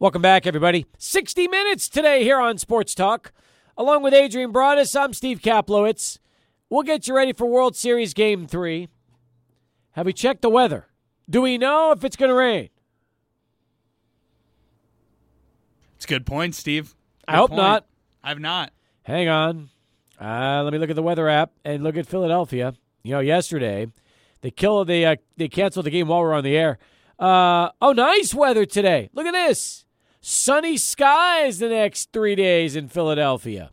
Welcome back, everybody. 60 minutes today here on Sports Talk. Along with Adrian Broadus, I'm Steve Kaplowitz. We'll get you ready for World Series Game 3. Have we checked the weather? Do we know if it's going to rain? It's a good point, Steve. Good I hope point. not. I've not. Hang on. Uh, let me look at the weather app and look at Philadelphia. You know, yesterday they killed they uh, they canceled the game while we are on the air. Uh, oh, nice weather today. Look at this. Sunny skies the next three days in Philadelphia.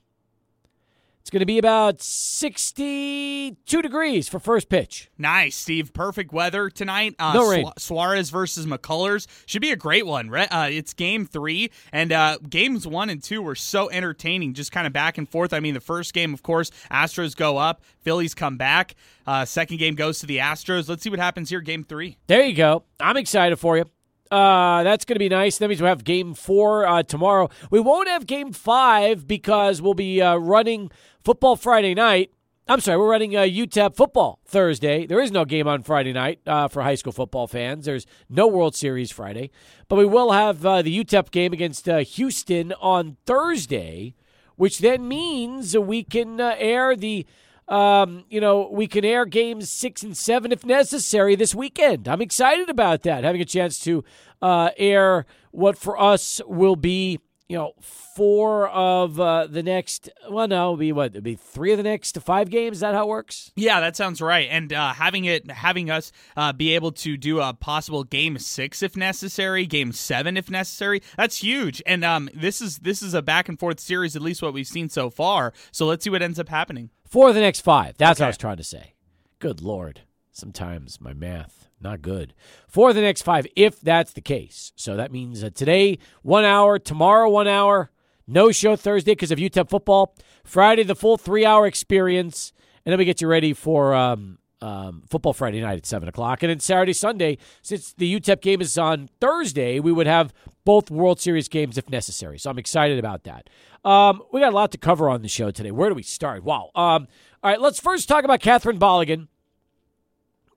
It's going to be about 62 degrees for first pitch. Nice, Steve. Perfect weather tonight. Uh, No rain. Su- Suarez versus McCullers should be a great one. Uh, it's game three, and uh, games one and two were so entertaining, just kind of back and forth. I mean, the first game, of course, Astros go up, Phillies come back. Uh, second game goes to the Astros. Let's see what happens here, game three. There you go. I'm excited for you. Uh, that's going to be nice. That means we'll have game four uh, tomorrow. We won't have game five because we'll be uh, running football Friday night. I'm sorry, we're running uh, UTEP football Thursday. There is no game on Friday night uh, for high school football fans. There's no World Series Friday. But we will have uh, the UTEP game against uh, Houston on Thursday, which then means we can uh, air the um, you know, we can air games six and seven if necessary this weekend. I'm excited about that. Having a chance to uh, air what for us will be, you know, four of uh, the next. Well, no, it'll be what? It'll be three of the next five games. Is that how it works? Yeah, that sounds right. And uh, having it, having us uh, be able to do a possible game six if necessary, game seven if necessary, that's huge. And um, this is this is a back and forth series, at least what we've seen so far. So let's see what ends up happening. Four of the next five. That's what I was trying to say. Good lord. Sometimes my math not good. For the next five, if that's the case. So that means uh, today one hour, tomorrow one hour, no show Thursday because of UTEP football. Friday the full three hour experience, and then we get you ready for um, um, football Friday night at seven o'clock, and then Saturday Sunday. Since the UTEP game is on Thursday, we would have both World Series games if necessary. So I'm excited about that. Um, we got a lot to cover on the show today. Where do we start? Wow. Um, all right, let's first talk about Catherine Balogun.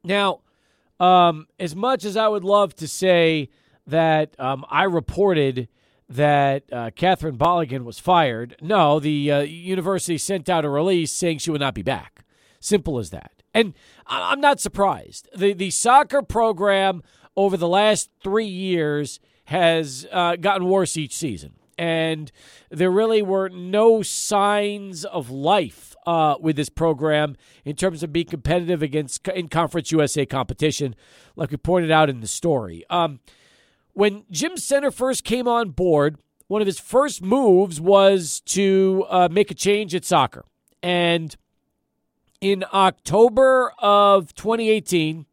Now, um, as much as I would love to say that um, I reported that uh, Catherine Balogun was fired, no, the uh, university sent out a release saying she would not be back. Simple as that. And I'm not surprised. The the soccer program over the last three years has uh, gotten worse each season, and there really were no signs of life uh, with this program in terms of being competitive against in Conference USA competition, like we pointed out in the story. Um, when Jim Senter first came on board, one of his first moves was to uh, make a change at soccer. And in October of 2018,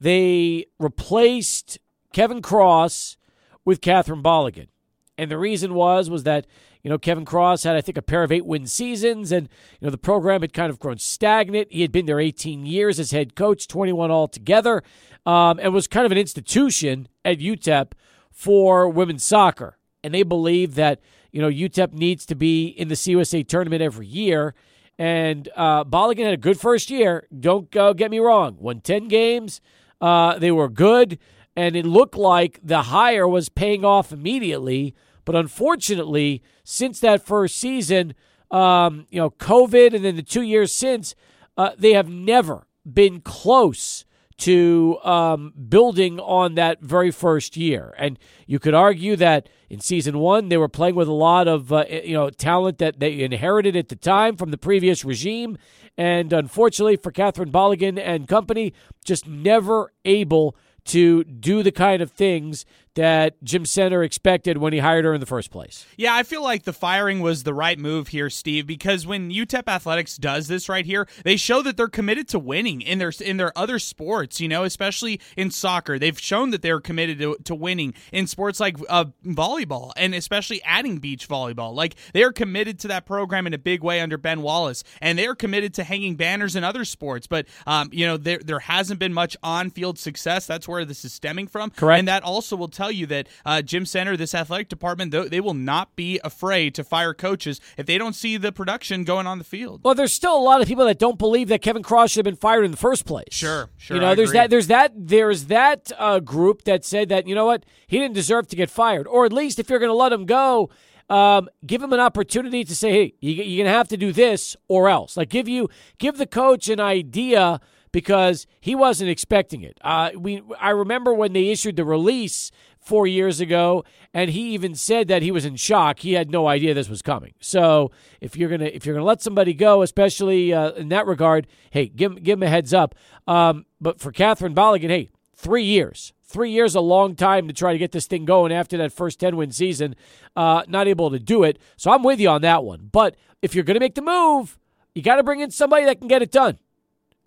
they replaced Kevin Cross with Catherine Balogun. And the reason was was that you know Kevin Cross had I think a pair of eight win seasons, and you know the program had kind of grown stagnant. He had been there 18 years as head coach, 21 altogether, um, and was kind of an institution at UTEP for women's soccer. And they believe that you know UTEP needs to be in the CUSA tournament every year. And uh, Balogun had a good first year. Don't uh, get me wrong. Won 10 games. Uh, they were good. And it looked like the hire was paying off immediately. But unfortunately, since that first season, um, you know, COVID and then the two years since, uh, they have never been close to um, building on that very first year. And you could argue that in season one, they were playing with a lot of uh, you know talent that they inherited at the time from the previous regime. And unfortunately for Catherine Balogun and company, just never able to do the kind of things that Jim Senter expected when he hired her in the first place. Yeah, I feel like the firing was the right move here, Steve, because when UTEP Athletics does this right here, they show that they're committed to winning in their in their other sports, you know, especially in soccer. They've shown that they're committed to, to winning in sports like uh, volleyball and especially adding beach volleyball. Like they are committed to that program in a big way under Ben Wallis, and they are committed to hanging banners in other sports. But um, you know, there there hasn't been much on field success. That's where this is stemming from. Correct. And that also will tell you that uh, Jim Senter, this athletic department, they will not be afraid to fire coaches if they don't see the production going on the field. Well, there's still a lot of people that don't believe that Kevin Cross should have been fired in the first place. Sure, sure. You know, I there's agree. that, there's that, there's that uh, group that said that you know what, he didn't deserve to get fired, or at least if you're going to let him go. Um, give him an opportunity to say, "Hey, you, you're going to have to do this or else." Like, give you give the coach an idea because he wasn't expecting it. Uh, we I remember when they issued the release four years ago, and he even said that he was in shock. He had no idea this was coming. So if you're gonna if you're gonna let somebody go, especially uh, in that regard, hey, give give him a heads up. Um, but for Catherine Balogun, hey, three years. Three years, a long time to try to get this thing going after that first 10 win season. Uh, not able to do it. So I'm with you on that one. But if you're going to make the move, you got to bring in somebody that can get it done.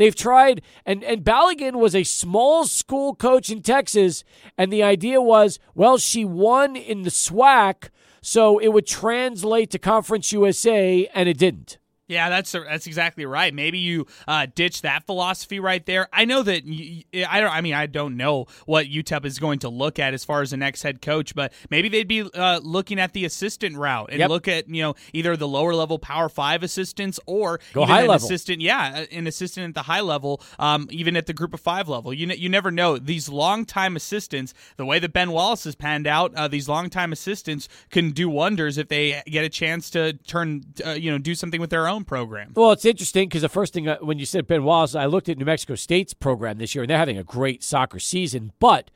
They've tried, and, and Balogun was a small school coach in Texas, and the idea was, well, she won in the SWAC, so it would translate to Conference USA, and it didn't. Yeah, that's that's exactly right. Maybe you uh, ditch that philosophy right there. I know that you, I don't. I mean, I don't know what UTEP is going to look at as far as the next head coach, but maybe they'd be uh, looking at the assistant route and Yep. look at you know either the lower level Power Five assistants or Go high an level. assistant. Yeah, an assistant at the high level, um, even at the Group of Five level. You you never know these longtime assistants. The way that Ben Wallis has panned out, uh, these longtime assistants can do wonders if they get a chance to turn uh, you know do something with their own program. Well, it's interesting because the first thing uh, when you said Ben Wallis, I looked at New Mexico State's program this year, and they're having a great soccer season, but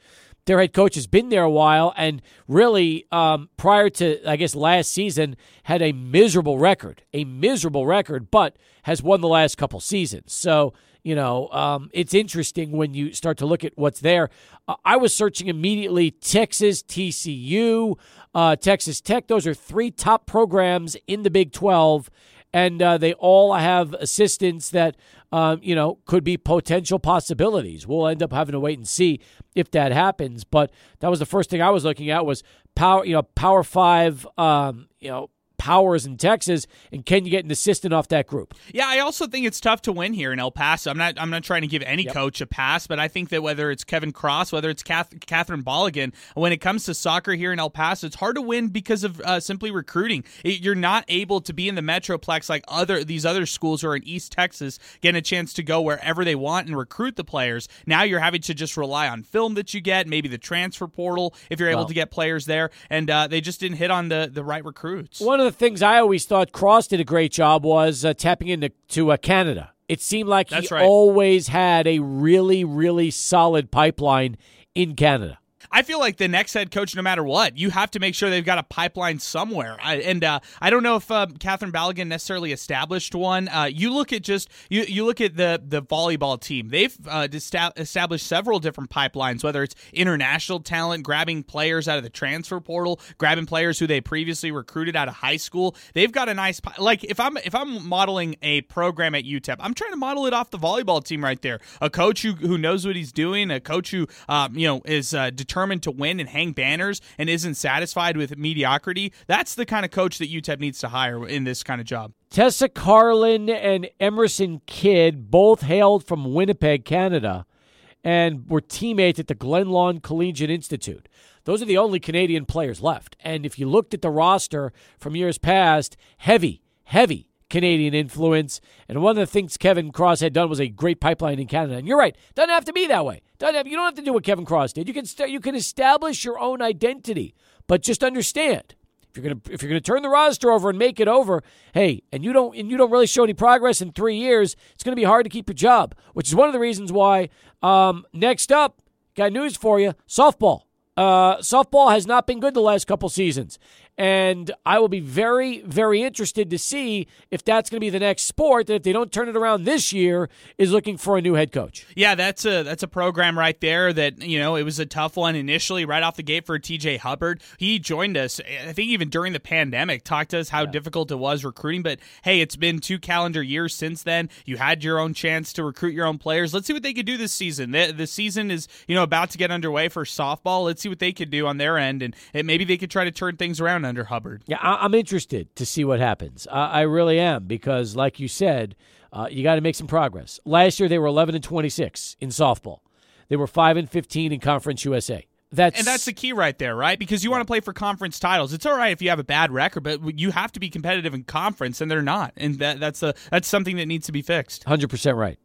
their head coach has been there a while and really um, prior to i guess last season had a miserable record a miserable record but has won the last couple seasons. So you know um, it's interesting when you start to look at what's there. Uh, i was searching immediately texas tcu uh, texas tech. Those are three top programs in the big 12 and uh, they all have assistants that um, you know could be potential possibilities. We'll end up having to wait and see if that happens. But that was the first thing I was looking at was power, you know, Power Five, um, you know, powers in Texas, and can you get an assistant off that group? Yeah, I also think it's tough to win here in El Paso. I'm not. I'm not trying to give any Yep. coach a pass, but I think that whether it's Kevin Cross, whether it's Kath, Catherine Balogun, when it comes to soccer here in El Paso, it's hard to win because of uh, simply recruiting. It- you're not able to be in the metroplex like other these other schools who are in East Texas, getting a chance to go wherever they want and recruit the players. Now you're having to just rely on film that you get, maybe the transfer portal if you're able Well- to get players there, and uh, they just didn't hit on the the right recruits. One of the things I always thought Cross did a great job was uh, tapping into to uh, Canada. It seemed like That's he right. always had a really, really solid pipeline in Canada. I feel like the next head coach, no matter what, you have to make sure they've got a pipeline somewhere. I, and uh, I don't know if uh, Catherine Balogun necessarily established one. Uh, you look at just you you look at the the volleyball team. They've uh, established several different pipelines, whether it's international talent, grabbing players out of the transfer portal, grabbing players who they previously recruited out of high school. They've got a nice like if I'm if I'm modeling a program at UTEP, I'm trying to model it off the volleyball team right there. A coach who who knows what he's doing, a coach who um, you know is uh, determined to win and hang banners and isn't satisfied with mediocrity. That's the kind of coach that UTEP needs to hire in this kind of job. Tessa Carlin and Emerson Kidd both hailed from Winnipeg, Canada, and were teammates at the Glen Lawn Collegiate Institute. Those are the only Canadian players left. And if you looked at the roster from years past, heavy, heavy Canadian influence. And one of the things Kevin Cross had done was a great pipeline in Canada. And you're right, doesn't have to be that way. Doesn't have, you don't have to do what Kevin Cross did. You can st- you can establish your own identity, but just understand if you're gonna if you're gonna turn the roster over and make it over, hey, and you don't and you don't really show any progress in three years, it's gonna be hard to keep your job. Which is one of the reasons why. Um, next up, got news for you: softball. Uh, softball has not been good the last couple seasons, and I will be very, very interested to see if that's going to be the next sport that if they don't turn it around this year is looking for a new head coach. Yeah, that's a that's a program right there that you know it was a tough one initially right off the gate for TJ Hubbard. He joined us, I think even during the pandemic, talked to us how difficult it was recruiting. But hey, it's been two calendar years since then. You had your own chance to recruit your own players. Let's see what they could do this season. The, the season is you know about to get underway for softball. Let's see what they could do on their end, and, and maybe they could try to turn things around under Hubbard. Yeah, I- I'm interested to see what happens. I, I really am because, like you said, uh, you got to make some progress. Last year they were 11 and 26 in softball. They were 5 and 15 in Conference USA. That's and that's the key right there, right? Because you want to play for conference titles. It's all right if you have a bad record, but you have to be competitive in conference, and they're not. And that, that's a that's something that needs to be fixed. Hundred percent right.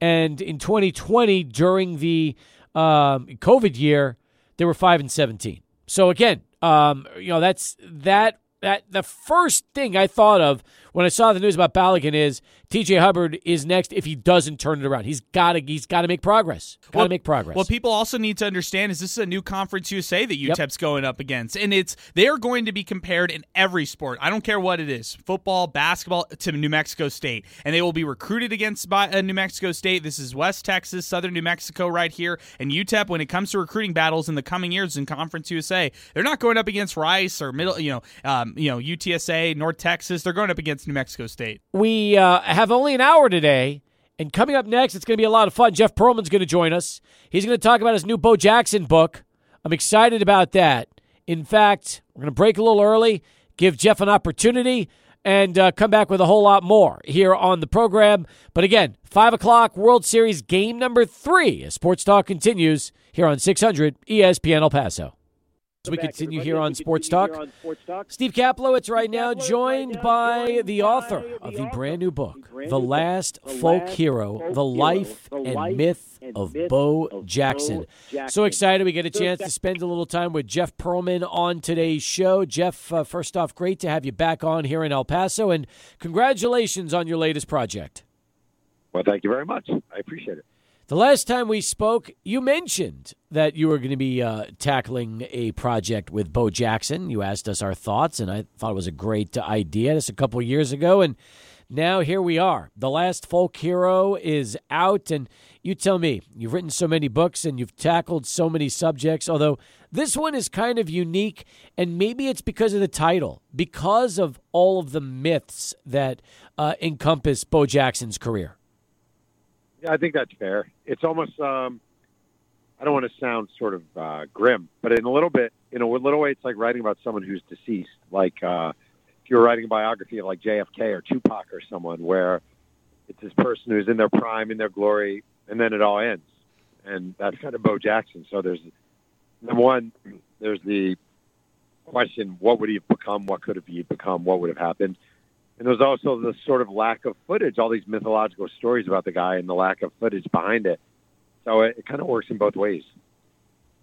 And in 2020, during the um, COVID year, they were five and 17. So again, um, you know that's that that the first thing I thought of when I saw the news about Balogun is TJ Hubbard is next if he doesn't turn it around. He's got to he's got to make progress. Got to well, make progress. What people also need to understand is this is a new conference USA that UTEP's yep. going up against, and it's they are going to be compared in every sport. I don't care what it is, football, basketball, to New Mexico State, and they will be recruited against by uh, New Mexico State. This is West Texas, Southern New Mexico, right here, and UTEP. When it comes to recruiting battles in the coming years in Conference USA, they're not going up against Rice or middle, you know, um, you know UTSA, North Texas. They're going up against New Mexico State. We uh, have only an hour today. And coming up next, it's going to be a lot of fun. Jeff Pearlman's going to join us. He's going to talk about his new Bo Jackson book. I'm excited about that. In fact, we're going to break a little early, give Jeff an opportunity, and uh, come back with a whole lot more here on the program. But again, 5 o'clock, World Series game number three as Sports Talk continues here on 600 ESPN El Paso. As we continue here on Sports Talk, Steve Kaplowitz right now joined by the author of the brand new book, The Last Folk Hero, The Life and Myth of Bo Jackson. So excited we get a chance to spend a little time with Jeff Pearlman on today's show. Jeff, uh, first off, great to have you back on here in El Paso, and congratulations on your latest project. Well, thank you very much. I appreciate it. The last time we spoke, you mentioned that you were going to be uh, tackling a project with Bo Jackson. You asked us our thoughts, and I thought it was a great idea. This a couple years ago, and now here we are. The last folk hero is out, and you tell me, you've written so many books and you've tackled so many subjects, although this one is kind of unique, and maybe it's because of the title, because of all of the myths that uh, encompass Bo Jackson's career. Yeah, I think that's fair. It's almost um, I don't want to sound sort of uh, grim, but in a little bit, in a little way, it's like writing about someone who's deceased. Like uh, if you're writing a biography of like JFK or Tupac or someone, where it's this person who's in their prime, in their glory, and then it all ends. And that's kind of Bo Jackson. So there's number one, there's the question: What would he have become? What could have he become? What would have happened? And there's also the sort of lack of footage, all these mythological stories about the guy and the lack of footage behind it. So it, it kind of works in both ways.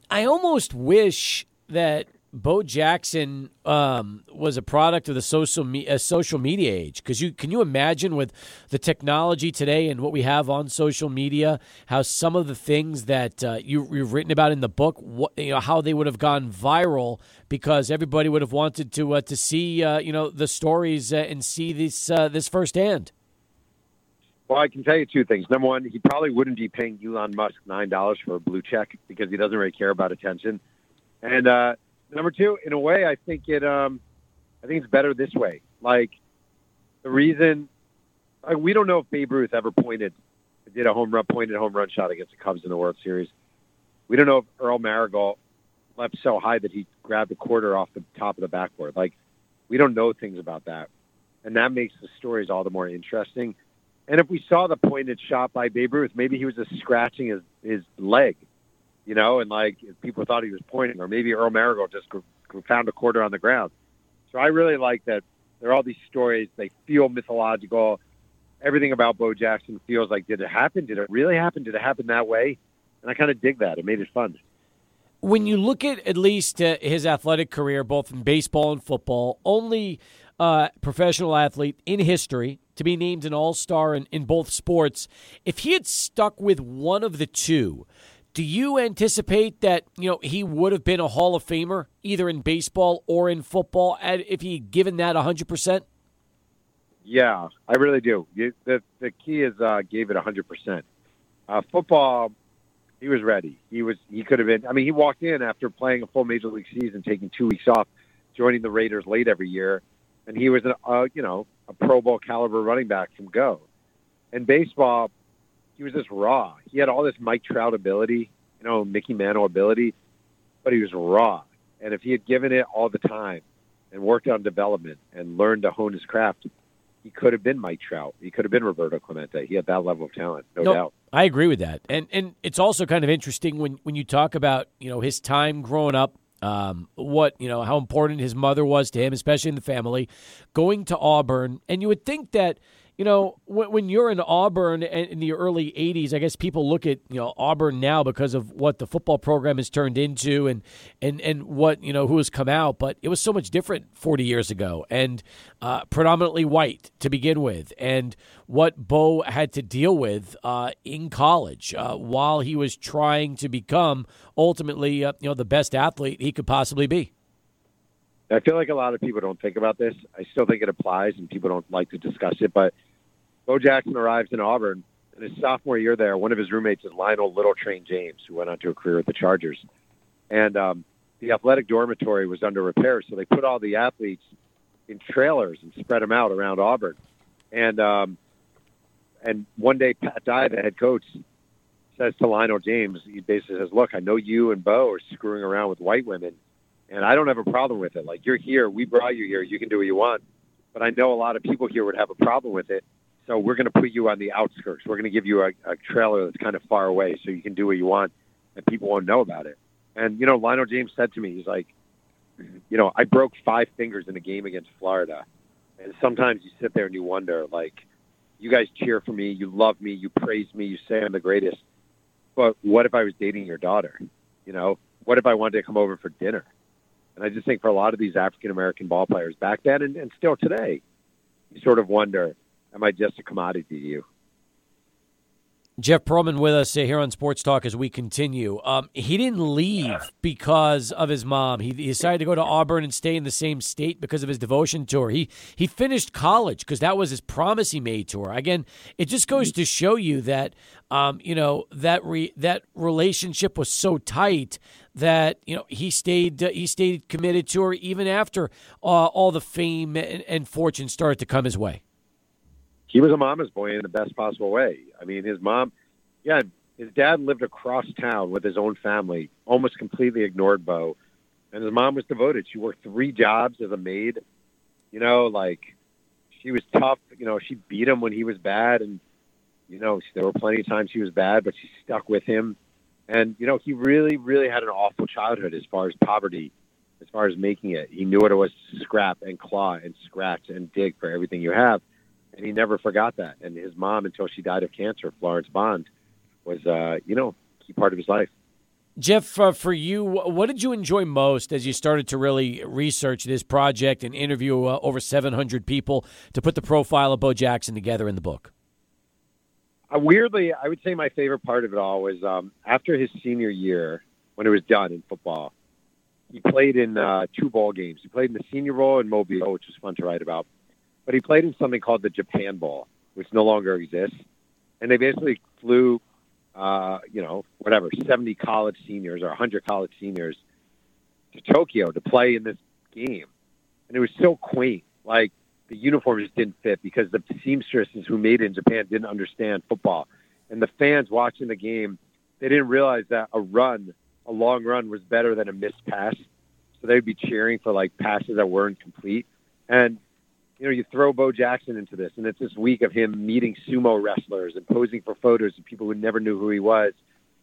I almost wish that Bo Jackson um, was a product of the social me- uh, social media age. Because you can you imagine with the technology today and what we have on social media, how some of the things that uh, you, have written about in the book, what, you know, how they would have gone viral because everybody would have wanted to uh, to see uh, you know the stories uh, and see this uh, this firsthand. Well, I can tell you two things. Number one, he probably wouldn't be paying Elon Musk nine dollars for a blue check because he doesn't really care about attention, and Number two, in a way, I think it. Um, I think it's better this way. Like the reason, like, we don't know if Babe Ruth ever pointed, did a home run, pointed home run shot against the Cubs in the World Series. We don't know if Earl Manigault leapt so high that he grabbed a quarter off the top of the backboard. Like we don't know things about that, and that makes the stories all the more interesting. And if we saw the pointed shot by Babe Ruth, maybe he was just scratching his his leg you know, and like people thought he was pointing, or maybe Earl Manigault just found a quarter on the ground. So I really like that there are all these stories. They feel mythological. Everything about Bo Jackson feels like, did it happen? Did it really happen? Did it happen that way? And I kind of dig that. It made it fun. When you look at at least uh, his athletic career, both in baseball and football, only uh, professional athlete in history to be named an all star in, in both sports. If he had stuck with one of the two, do you anticipate that you know he would have been a Hall of Famer either in baseball or in football if he given that hundred percent? Yeah, I really do. The the key is uh, gave it hundred uh, percent. Football, he was ready. He was he could have been. I mean, he walked in after playing a full major league season, taking two weeks off, joining the Raiders late every year, and he was a uh, you know a Pro Bowl caliber running back from go. In baseball, he was just raw. He had all this Mike Trout ability, you know, Mickey Mantle ability, but he was raw. And if he had given it all the time and worked on development and learned to hone his craft, he could have been Mike Trout. He could have been Roberto Clemente. He had that level of talent, no, No, doubt. I agree with that, and and it's also kind of interesting when when you talk about you know his time growing up, um, what you know how important his mother was to him, especially in the family, going to Auburn, and you would think that. You know, when, when you're in Auburn in the early '80s, I guess people look at you know Auburn now because of what the football program has turned into and and and what you know who has come out. But it was so much different 40 years ago, and uh, predominantly white to begin with, and what Bo had to deal with uh, in college uh, while he was trying to become ultimately uh, you know the best athlete he could possibly be. I feel like a lot of people don't think about this. I still think it applies, and people don't like to discuss it. But Bo Jackson arrives in Auburn, and his sophomore year there, one of his roommates is Lionel Little Train James, who went on to a career with the Chargers. And um, the athletic dormitory was under repair, so they put all the athletes in trailers and spread them out around Auburn. And um, and one day, Pat Dye, the head coach, says to Lionel James, he basically says, "Look, I know you and Bo are screwing around with white women." and I don't have a problem with it. Like you're here, we brought you here, you can do what you want. But I know a lot of people here would have a problem with it. So we're going to put you on the outskirts. We're going to give you a, a trailer that's kind of far away, so you can do what you want, and people won't know about it. And you know, Lionel James said to me, he's like, you know, I broke five fingers in a game against Florida, and sometimes you sit there and you wonder, like, you guys cheer for me, you love me, you praise me, you say I'm the greatest, but what if I was dating your daughter? You know, what if I wanted to come over for dinner? And I just think for a lot of these African American ball players back then and, and still today, you sort of wonder, am I just a commodity to you? Jeff Pearlman with us here on Sports Talk as we continue. Um, he didn't leave because of his mom. He, he, decided to go to Auburn and stay in the same state because of his devotion to her. He he finished college because that was his promise he made to her. Again, it just goes to show you that um, you know that re, that relationship was so tight that you know he stayed uh, he stayed committed to her even after uh, all the fame and, and fortune started to come his way he was a mama's boy in the best possible way. I mean, his mom, yeah, his dad lived across town with his own family, almost completely ignored Bo. And his mom was devoted. She worked three jobs as a maid. You know, like she was tough. You know, she beat him when he was bad. And, you know, there were plenty of times he was bad, but she stuck with him. And, you know, he really, really had an awful childhood as far as poverty, as far as making it. He knew what it was to scrap and claw and scratch and dig for everything you have and he never forgot that. And his mom, until she died of cancer, Florence Bond, was uh, you know key part of his life. Jeff, uh, for you, what did you enjoy most as you started to really research this project and interview uh, over 700 people to put the profile of Bo Jackson together in the book? Uh, weirdly, I would say my favorite part of it all was um, after his senior year, when it was done in football. He played in uh, two bowl games. He played in the Senior Bowl in Mobile, which was fun to write about but he played in something called the Japan Bowl, which no longer exists. And they basically flew, uh, you know, whatever, 70 college seniors or 100 college seniors to Tokyo to play in this game. And it was so quaint. Like, the uniforms didn't fit because the seamstresses who made it in Japan didn't understand football. And the fans watching the game, they didn't realize that a run, a long run, was better than a missed pass. So they'd be cheering for like passes that weren't complete. And you know, you throw Bo Jackson into this, and it's this week of him meeting sumo wrestlers and posing for photos of people who never knew who he was,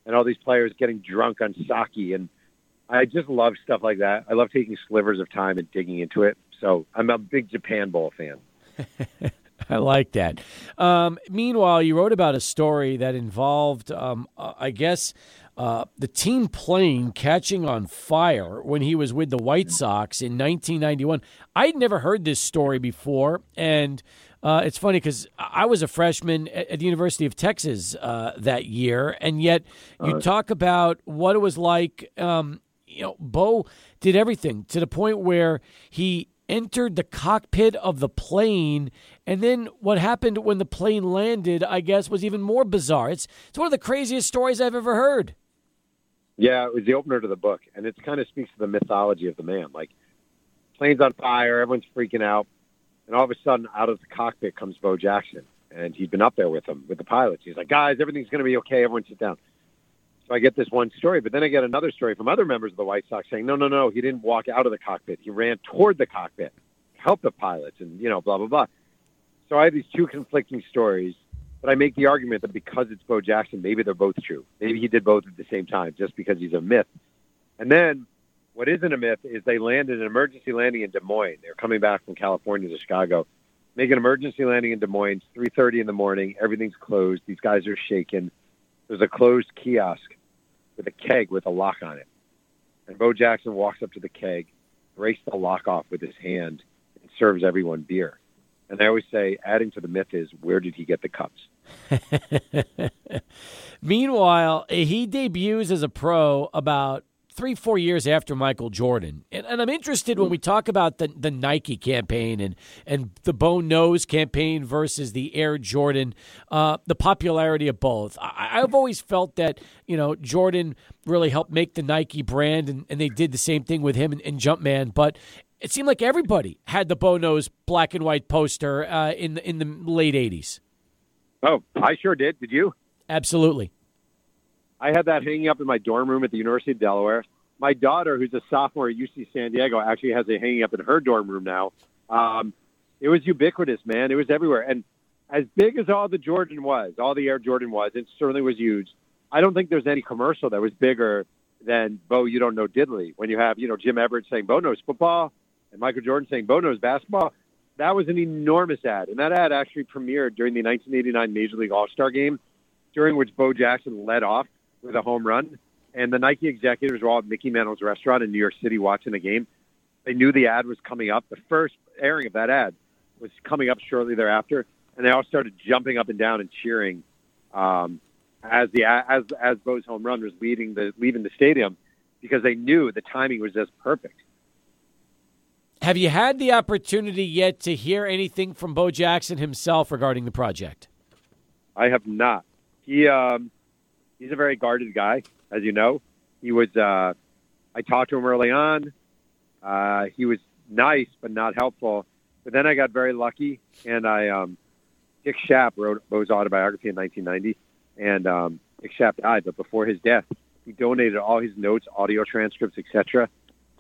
and all these players getting drunk on sake. And I just love stuff like that. I love taking slivers of time and digging into it. So I'm a big Japan Bowl fan. I like that. Um, meanwhile, you wrote about a story that involved, um, uh, I guess, uh, the team plane catching on fire when he was with the White Sox in 1991. I'd never heard this story before, and uh, it's funny because I was a freshman at the University of Texas uh, that year, and yet you talk about what it was like. Um, you know, Bo did everything to the point where he entered the cockpit of the plane and then what happened when the plane landed i guess was even more bizarre it's it's one of the craziest stories i've ever heard yeah it was the opener to the book and it kind of speaks to the mythology of the man like plane's on fire everyone's freaking out and all of a sudden out of the cockpit comes bo jackson and he'd been up there with them with the pilots he's like guys everything's going to be okay everyone sit down so I get this one story, but then I get another story from other members of the White Sox saying, no, no, no, he didn't walk out of the cockpit. He ran toward the cockpit, help the pilots, and, you know, blah, blah, blah. So I have these two conflicting stories, but I make the argument that because it's Bo Jackson, maybe they're both true. Maybe he did both at the same time, just because he's a myth. And then what isn't a myth is they landed an emergency landing in Des Moines. They're coming back from California to Chicago. Make an emergency landing in Des Moines, 3.30 in the morning. Everything's closed. These guys are shaken. There's a closed kiosk with a keg with a lock on it. And Bo Jackson walks up to the keg, breaks the lock off with his hand, and serves everyone beer. And I always say, adding to the myth is, where did he get the cups? Meanwhile, he debuts as a pro about three, four years after Michael Jordan. And, and, I'm interested when we talk about the, the Nike campaign and, and the Bo Knows campaign versus the Air Jordan, uh, the popularity of both. I, have always felt that, you know, Jordan really helped make the Nike brand, and, and they did the same thing with him and, and Jumpman. But it seemed like everybody had the Bo Knows black and white poster uh, in, the, in the late 80s. Oh, I sure did. Did you? Absolutely. I had that hanging up in my dorm room at the University of Delaware. My daughter, who's a sophomore at UC San Diego, actually has it hanging up in her dorm room now. Um, it was ubiquitous, man. It was everywhere. And as big as all the Jordan was, all the Air Jordan was, it certainly was huge. I don't think there's any commercial that was bigger than Bo, you don't know Diddley. When you have, you know, Jim Everett saying Bo knows football and Michael Jordan saying Bo knows basketball, that was an enormous ad. And that ad actually premiered during the 1989 Major League All-Star game, during which Bo Jackson led off with a home run. And the Nike executives were all at Mickey Mantle's restaurant in New York City watching the game. They knew the ad was coming up. The first airing of that ad was coming up shortly thereafter, and they all started jumping up and down and cheering um, as the as as Bo's home run was leading the leaving the stadium because they knew the timing was just perfect. Have you had the opportunity yet to hear anything from Bo Jackson himself regarding the project? I have not. He um, he's a very guarded guy, as you know. He was. Uh, I talked to him early on. Uh, he was nice but not helpful. But then I got very lucky, and I um, Dick Schaap wrote Bo's autobiography in 1990, and um, Dick Schaap died. But before his death, he donated all his notes, audio transcripts, etc.,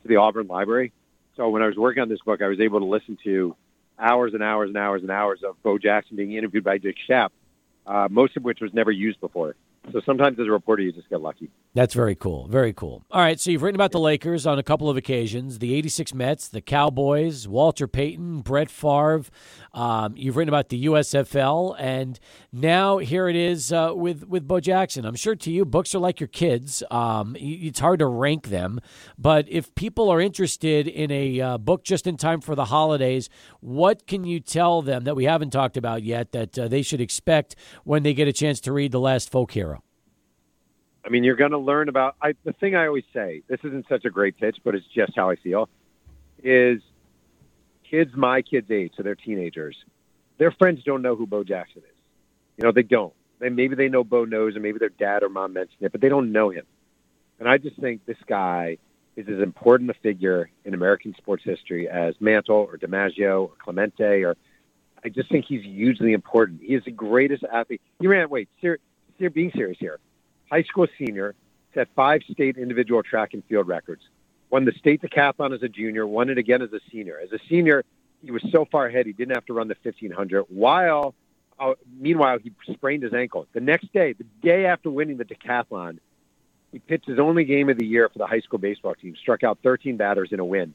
to the Auburn Library. So when I was working on this book, I was able to listen to hours and hours and hours and hours of Bo Jackson being interviewed by Dick Schaap, uh, most of which was never used before. So sometimes as a reporter, you just get lucky. That's very cool. Very cool. All right. So you've written about the Lakers on a couple of occasions the 86 Mets, the Cowboys, Walter Payton, Brett Favre. Um, you've written about the USFL. And now here it is uh, with, with Bo Jackson. I'm sure to you, books are like your kids. Um, it's hard to rank them. But if people are interested in a uh, book just in time for the holidays, what can you tell them that we haven't talked about yet that uh, they should expect when they get a chance to read The Last Folk Hero? I mean, you're going to learn about I, the thing I always say. This isn't such a great pitch, but it's just how I feel. Is kids my kids' age, so they're teenagers. Their friends don't know who Bo Jackson is. You know, they don't. They, maybe they know Bo knows, and maybe their dad or mom mentioned it, but they don't know him. And I just think this guy is as important a figure in American sports history as Mantle or DiMaggio or Clemente. Or I just think he's hugely important. He is the greatest athlete. He ran. Wait, ser- ser- being serious here high school senior, set five state individual track and field records. Won the state decathlon as a junior, won it again as a senior. As a senior, he was so far ahead he didn't have to run the 1500. While, uh, meanwhile, he sprained his ankle. The next day, the day after winning the decathlon, he pitched his only game of the year for the high school baseball team, struck out 13 batters in a win.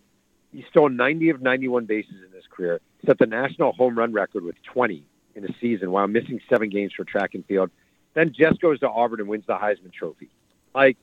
He stole 90 of 91 bases in his career, set the national home run record with 20 in a season while missing seven games for track and field. Then Jess goes to Auburn and wins the Heisman Trophy. Like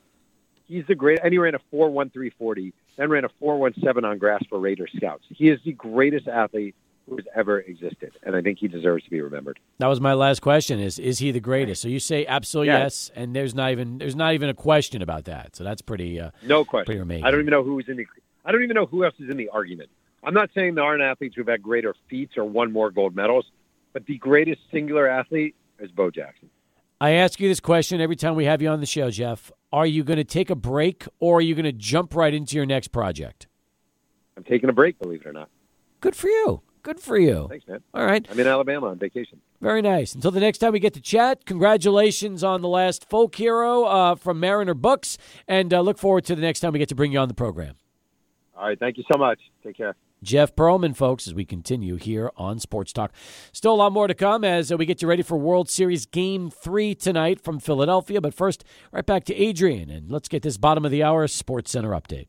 he's the great, and he ran a four one three forty. Then ran a four one seven on grass for Raider scouts. He is the greatest athlete who has ever existed, and I think he deserves to be remembered. That was my last question: is is he the greatest? So you say absolutely yes, yes and there's not even there's not even a question about that. So that's pretty uh, no question. Pretty amazing. I don't even know who's in the. I don't even know who else is in the argument. I'm not saying there aren't athletes who've had greater feats or won more gold medals, but the greatest singular athlete is Bo Jackson. I ask you this question every time we have you on the show, Jeff. Are you going to take a break or are you going to jump right into your next project? I'm taking a break, believe it or not. Good for you. Good for you. Thanks, man. All right. I'm in Alabama on vacation. Very nice. Until the next time we get to chat, congratulations on the last folk hero uh, from Mariner Books, and uh, look forward to the next time we get to bring you on the program. All right. Thank you so much. Take care. Jeff Pearlman, folks, as we continue here on Sports Talk. Still a lot more to come as uh, we get you ready for World Series Game 3 tonight from Philadelphia. But first, right back to Adrian, and let's get this bottom of the hour Sports Center update.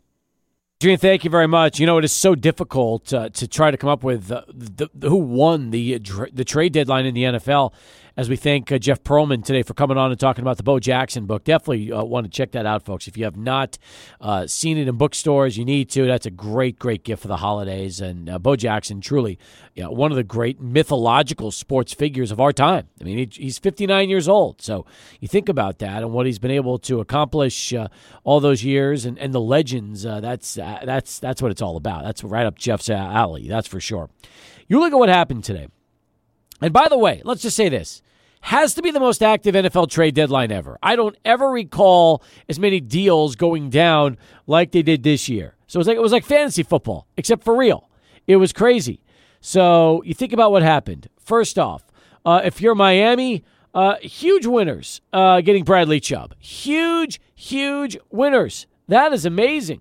Adrian, thank you very much. You know, it is so difficult uh, to try to come up with uh, the, the, who won the, uh, the trade deadline in the NFL as we thank uh, Jeff Pearlman today for coming on and talking about the Bo Jackson book. Definitely uh, want to check that out, folks. If you have not uh, seen it in bookstores, you need to. That's a great, great gift for the holidays. And uh, Bo Jackson, truly you know, one of the great mythological sports figures of our time. I mean, he, he's 59 years old. So you think about that and what he's been able to accomplish uh, all those years and, and the legends. Uh, that's, that's, that's what it's all about. That's right up Jeff's alley. That's for sure. You look at what happened today. And by the way, let's just say this has to be the most active NFL trade deadline ever. I don't ever recall as many deals going down like they did this year. So it was like it was like fantasy football, except for real. It was crazy. So you think about what happened. First off, uh, if you're Miami, uh, huge winners uh, getting Bradley Chubb. Huge, huge winners. That is amazing.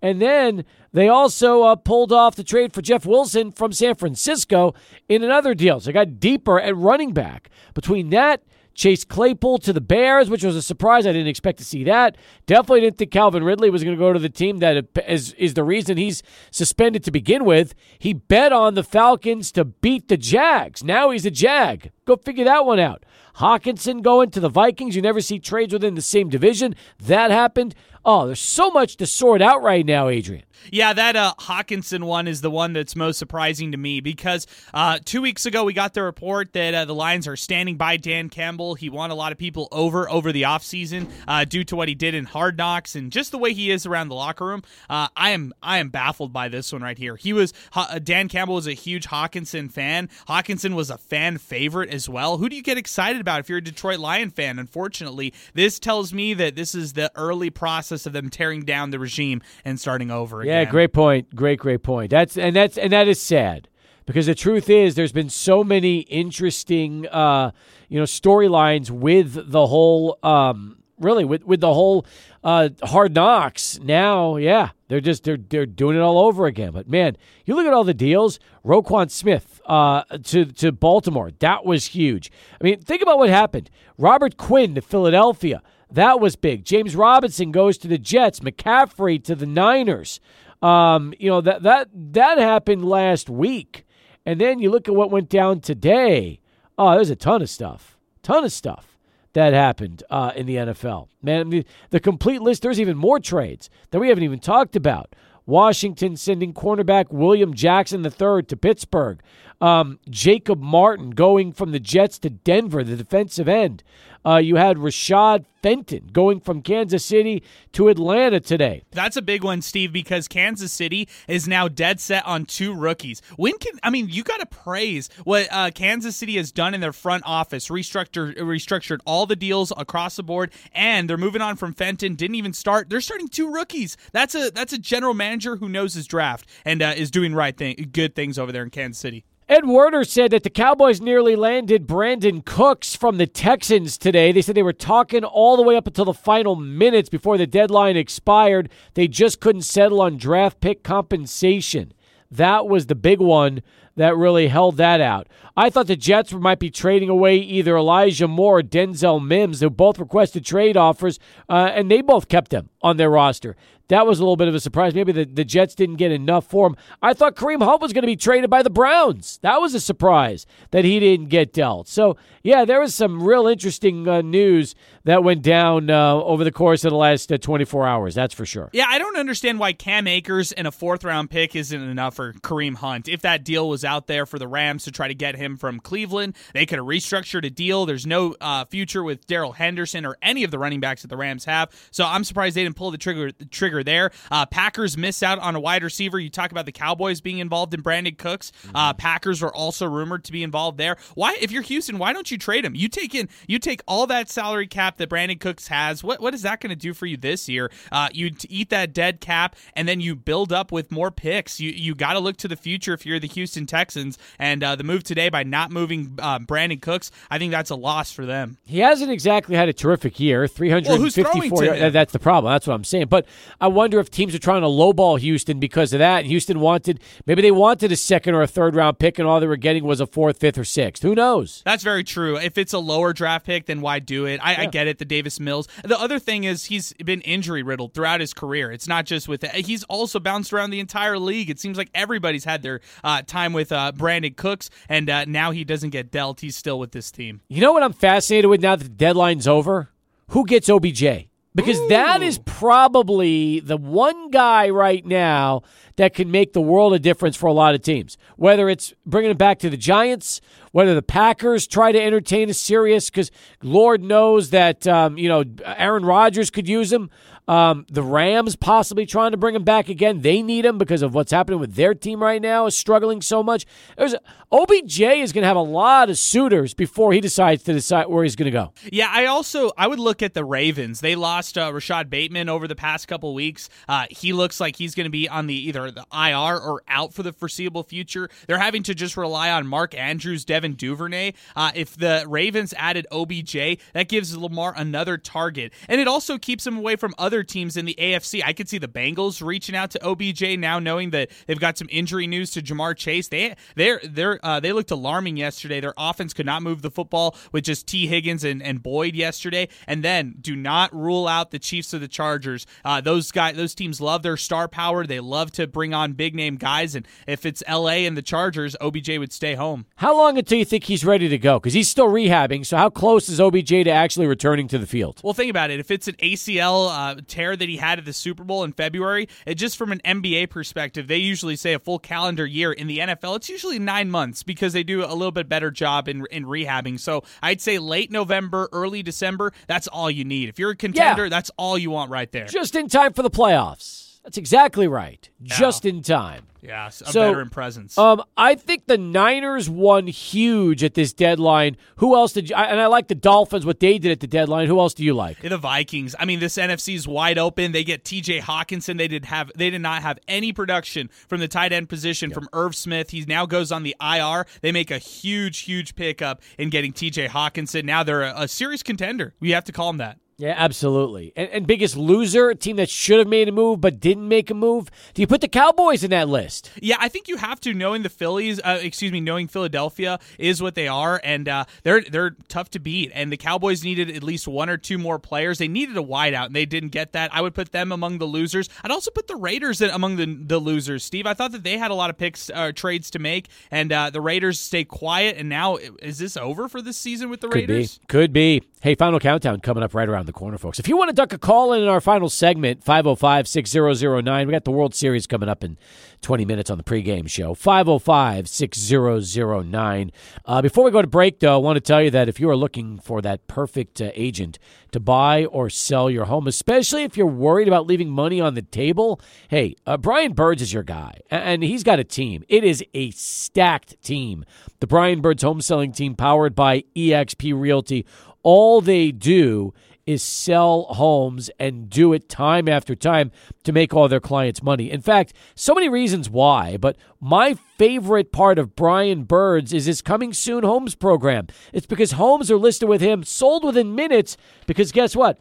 And then they also uh, pulled off the trade for Jeff Wilson from San Francisco in another deal. So they got deeper at running back. Between that, Chase Claypool to the Bears, which was a surprise. I didn't expect to see that. Definitely didn't think Calvin Ridley was going to go to the team that is, is the reason he's suspended to begin with. He bet on the Falcons to beat the Jags. Now he's a Jag. Go figure that one out. Hockenson going to the Vikings. You never see trades within the same division. That happened. Oh, there's so much to sort out right now, Adrian. Yeah, that uh, Hockenson one is the one that's most surprising to me because uh, two weeks ago we got the report that uh, the Lions are standing by Dan Campbell. He won a lot of people over over the offseason uh, due to what he did in Hard Knocks and just the way he is around the locker room. Uh, I am I am baffled by this one right here. He was uh, Dan Campbell was a huge Hockenson fan. Hockenson was a fan favorite as well. Who do you get excited about if you're a Detroit Lion fan? Unfortunately, this tells me that this is the early process of them tearing down the regime and starting over. Yeah, again. great point. Great, great point. That's and that's and that is sad because the truth is there's been so many interesting uh, you know storylines with the whole um, really with with the whole uh, hard knocks now yeah they're just they're they're doing it all over again but man you look at all the deals Roquan Smith uh, to to Baltimore that was huge I mean think about what happened Robert Quinn to Philadelphia that was big James Robinson goes to the Jets McCaffrey to the Niners um, you know that that that happened last week, and then you look at what went down today. Oh, there's a ton of stuff, ton of stuff that happened uh, in the NFL. Man, the, the complete list. There's even more trades that we haven't even talked about. Washington sending cornerback William Jackson III to Pittsburgh. Um, Jacob Martin going from the Jets to Denver, the defensive end. Uh, you had Rashad Fenton going from Kansas City to Atlanta today. That's a big one, Steve, because Kansas City is now dead set on two rookies. When can I mean you got to praise what uh, Kansas City has done in their front office, restructured restructured all the deals across the board, and they're moving on from Fenton. Didn't even start. They're starting two rookies. That's a that's a general manager who knows his draft and uh, is doing right thing, good things over there in Kansas City. Ed Werder said that the Cowboys nearly landed Brandin Cooks from the Texans today. They said they were talking all the way up until the final minutes before the deadline expired. They just couldn't settle on draft pick compensation. That was the big one that really held that out. I thought the Jets might be trading away either Elijah Moore or Denzel Mims, who both requested trade offers, uh, and they both kept them on their roster. That was a little bit of a surprise. Maybe the, the Jets didn't get enough for him. I thought Kareem Hunt was going to be traded by the Browns. That was a surprise that he didn't get dealt. So, yeah, there was some real interesting uh, news that went down uh, over the course of the last uh, 24 hours. That's for sure. Yeah, I don't understand why Cam Akers and a fourth round pick isn't enough for Kareem Hunt. If that deal was out there for the Rams to try to get him from Cleveland, they could have restructured a deal. There's no uh, future with Darrell Henderson or any of the running backs that the Rams have. So I'm surprised they didn't pull the trigger the trigger there. Uh, Packers miss out on a wide receiver. You talk about the Cowboys being involved in Brandin Cooks. Uh, mm-hmm. Packers are also rumored to be involved there. Why, if you're Houston, why don't you trade him? You take in, you take all that salary cap that Brandin Cooks has. What what is that going to do for you this year? Uh, you eat that dead cap, and then you build up with more picks. You you got to look to the future if you're the Houston Texans. And uh, the move today by not moving uh, Brandin Cooks, I think that's a loss for them. He hasn't exactly had a terrific year. 354 well, That's the problem. That's what I'm saying. But I wonder if teams are trying to lowball Houston because of that. And Houston wanted, maybe they wanted a second or a third round pick, and all they were getting was a fourth, fifth, or sixth. Who knows? That's very true. If it's a lower draft pick, then why do it? I, yeah. I get it, the Davis Mills. The other thing is he's been injury riddled throughout his career. It's not just with, he's also bounced around the entire league. It seems like everybody's had their uh, time with uh, Brandin Cooks, and uh, now he doesn't get dealt. He's still with this team. You know what I'm fascinated with now that the deadline's over? Who gets OBJ? Because Ooh. that is probably the one guy right now that can make the world a difference for a lot of teams. Whether it's bringing it back to the Giants, whether the Packers try to entertain a serious, because Lord knows that um, you know Aaron Rodgers could use him. Um, the Rams possibly trying to bring him back again. They need him because of what's happening with their team right now, is struggling so much. There's OBJ is going to have a lot of suitors before he decides to decide where he's going to go. Yeah, I also I would look at the Ravens. They lost uh, Rashod Bateman over the past couple weeks. Uh, he looks like he's going to be on the either the IR or out for the foreseeable future. They're having to just rely on Mark Andrews, Devin Duvernay. Uh, if the Ravens added OBJ, that gives Lamar another target, and it also keeps him away from other other teams in the AFC. I could see the Bengals reaching out to OBJ now, knowing that they've got some injury news to Ja'Marr Chase. They they they uh, they looked alarming yesterday. Their offense could not move the football with just Tee Higgins and, and Boyd yesterday. And then do not rule out the Chiefs or the Chargers. Uh, those guys, those teams love their star power. They love to bring on big name guys. And if it's LA and the Chargers, OBJ would stay home. How long until you think he's ready to go? Because he's still rehabbing. So how close is OBJ to actually returning to the field? Well, think about it. If it's an ACL uh, tear that he had at the Super Bowl in February, it just from an NBA perspective, they usually say a full calendar year. In the NFL, it's usually nine months because they do a little bit better job in in rehabbing. So I'd say late November, early December. That's all you need. If you're a contender, yeah. that's all you want right there. Just in time for the playoffs. That's exactly right. Just in time. Yeah, a so, veteran presence. Um, I think the Niners won huge at this deadline. Who else did you? And I like the Dolphins what they did at the deadline. Who else do you like? The Vikings. I mean, this NFC is wide open. They get T.J. Hockenson. They did have they did not have any production from the tight end position yep. from Irv Smith. He now goes on the IR. They make a huge, huge pickup in getting T.J. Hockenson. Now they're a, a serious contender. We have to call them that. Yeah, absolutely. And, and, biggest loser, a team that should have made a move but didn't make a move. Do you put the Cowboys in that list? Yeah, I think you have to. Knowing the Phillies, uh, excuse me, knowing Philadelphia is what they are, and uh, they're they're tough to beat. And the Cowboys needed at least one or two more players. They needed a wideout, and they didn't get that. I would put them among the losers. I'd also put the Raiders in, among the the losers. Steve, I thought that they had a lot of picks uh, trades to make, and uh, the Raiders stay quiet. And now, is this over for this season with the Could Raiders? Be. Could be. Hey, final countdown coming up right around the corner, folks. If you want to duck a call in in our final segment, 505 6009, we got the World Series coming up in 20 minutes on the pregame show. 505 6009. Uh, before we go to break, though, I want to tell you that if you are looking for that perfect uh, agent to buy or sell your home, especially if you're worried about leaving money on the table, hey, uh, Brian Burds is your guy, and he's got a team. It is a stacked team. The Brian Burds home selling team, powered by eXp Realty all they do is sell homes and do it time after time to make all their clients money. In fact, so many reasons why, but my favorite part of Brian Burds is his Coming Soon Homes program. It's because homes are listed with him, sold within minutes, because guess what?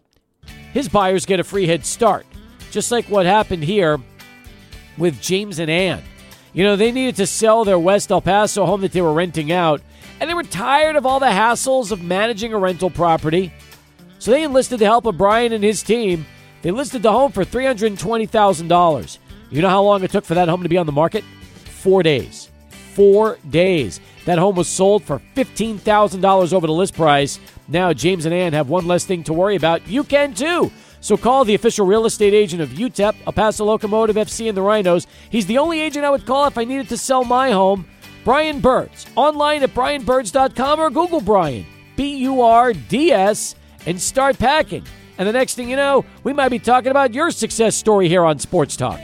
His buyers get a free head start. Just like what happened here with James and Ann. You know, they needed to sell their West El Paso home that they were renting out and they were tired of all the hassles of managing a rental property. So they enlisted the help of Brian and his team. They listed the home for $320,000. You know how long it took for that home to be on the market? Four days. Four days. That home was sold for $15,000 over the list price. Now, James and Ann have one less thing to worry about. You can too. So call the official real estate agent of UTEP, El Paso Locomotive FC, and the Rhinos. He's the only agent I would call if I needed to sell my home. Brian Burds, online at brianburds.com or Google Brian, B U R D S, and start packing. And the next thing you know, we might be talking about your success story here on Sports Talk.